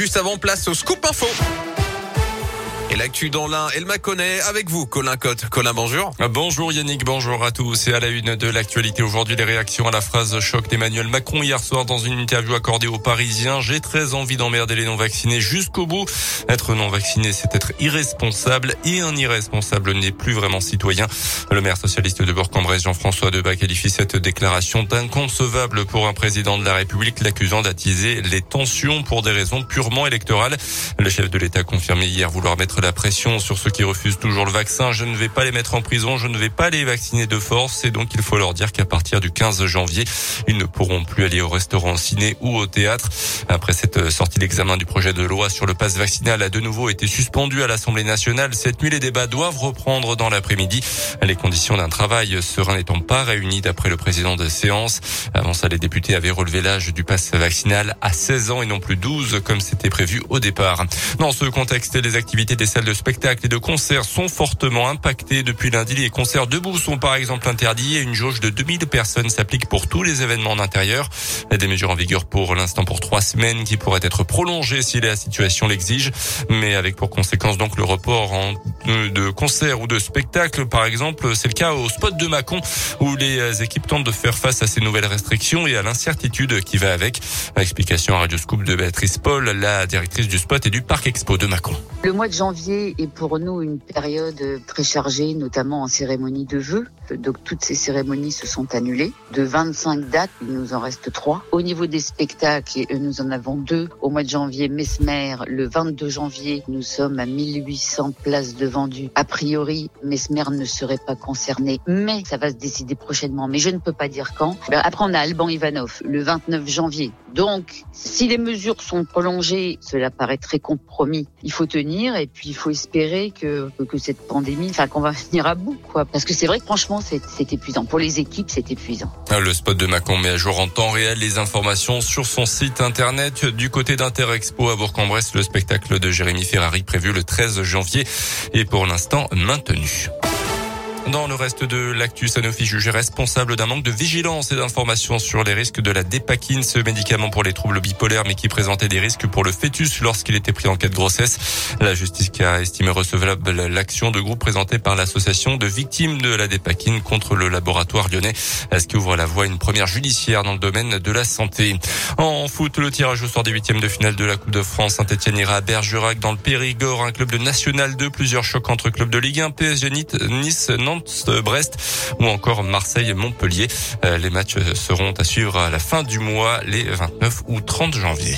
Juste avant, place au scoop info. Et l'actu dans l'un, elle m'a connaît avec vous, Colin Cotte. Colin, bonjour. Bonjour Yannick, bonjour à tous. Et à la une de l'actualité aujourd'hui, les réactions à la phrase choc d'Emmanuel Macron hier soir dans une interview accordée aux Parisiens. J'ai très envie d'emmerder les non-vaccinés jusqu'au bout. Être non-vacciné, c'est être irresponsable et un irresponsable n'est plus vraiment citoyen. Le maire socialiste de Bourg-en-Bresse, Jean-François Debat, qualifie cette déclaration d'inconcevable pour un président de la République, l'accusant d'attiser les tensions pour des raisons purement électorales. Le chef de l'État a confirmé hier vouloir mettre la pression sur ceux qui refusent toujours le vaccin. Je ne vais pas les mettre en prison, je ne vais pas les vacciner de force. Et donc, il faut leur dire qu'à partir du 15 janvier, ils ne pourront plus aller au restaurant, au ciné ou au théâtre. Après cette sortie, l'examen du projet de loi sur le passe vaccinal a de nouveau été suspendu à l'Assemblée nationale. Cette nuit, les débats doivent reprendre dans l'après-midi. Les conditions d'un travail serein n'étant pas réunies d'après le président de séance. Avant ça, les députés avaient relevé l'âge du passe vaccinal à 16 ans et non plus 12 comme c'était prévu au départ. Dans ce contexte, les activités des salles de spectacle et de concerts sont fortement impactées. Depuis lundi, les concerts debout sont par exemple interdits et une jauge de 2000 personnes s'applique pour tous les événements en intérieur. Des mesures en vigueur pour l'instant pour trois semaines qui pourraient être prolongées si la situation l'exige, mais avec pour conséquence donc le report en, de concerts ou de spectacles. Par exemple, c'est le cas au spot de Mâcon où les équipes tentent de faire face à ces nouvelles restrictions et à l'incertitude qui va avec. Explication à Radio Scoop de Béatrice Paul, la directrice du spot et du parc expo de Mâcon. Le mois de janvier est pour nous une période très chargée, notamment en cérémonie de vœux. Donc toutes ces cérémonies se sont annulées. De 25 dates, il nous en reste trois. Au niveau des spectacles, nous en avons deux. Au mois de janvier, Mesmer, le 22 janvier, nous sommes à 1800 places de vendues. A priori, Mesmer ne serait pas concerné, mais ça va se décider prochainement. Mais je ne peux pas dire quand. Ben, après, on a Alban Ivanov, le 29 janvier. Donc, si les mesures sont prolongées, cela paraît très compromis. Il faut tenir et puis il faut espérer que, que cette pandémie, enfin qu'on va venir à bout, quoi. Parce que c'est vrai que franchement, c'est épuisant. Pour les équipes, c'est épuisant. Ah, le spot de Macron met à jour en temps réel les informations sur son site internet. Du côté d'Interexpo à Bourg-en-Bresse, le spectacle de Jérémy Ferrari prévu le 13 janvier est pour l'instant maintenu. Dans le reste de l'actu, Sanofi jugé responsable d'un manque de vigilance et d'information sur les risques de la dépakine, ce médicament pour les troubles bipolaires, mais qui présentait des risques pour le fœtus lorsqu'il était pris en cas de grossesse. La justice qui a estimé recevable l'action de groupe présentée par l'association de victimes de la dépakine contre le laboratoire lyonnais, ce qui ouvre la voie à une première judiciaire dans le domaine de la santé. En foot, le tirage au sort des huitièmes de finale de la Coupe de France, Saint-Etienne ira à Bergerac dans le Périgord, un club de National 2, plusieurs chocs entre clubs de Ligue 1, PSG, Nice, Nantes, Brest ou encore Marseille-Montpellier. Euh, les matchs seront à suivre à la fin du mois, les 29 ou 30 janvier.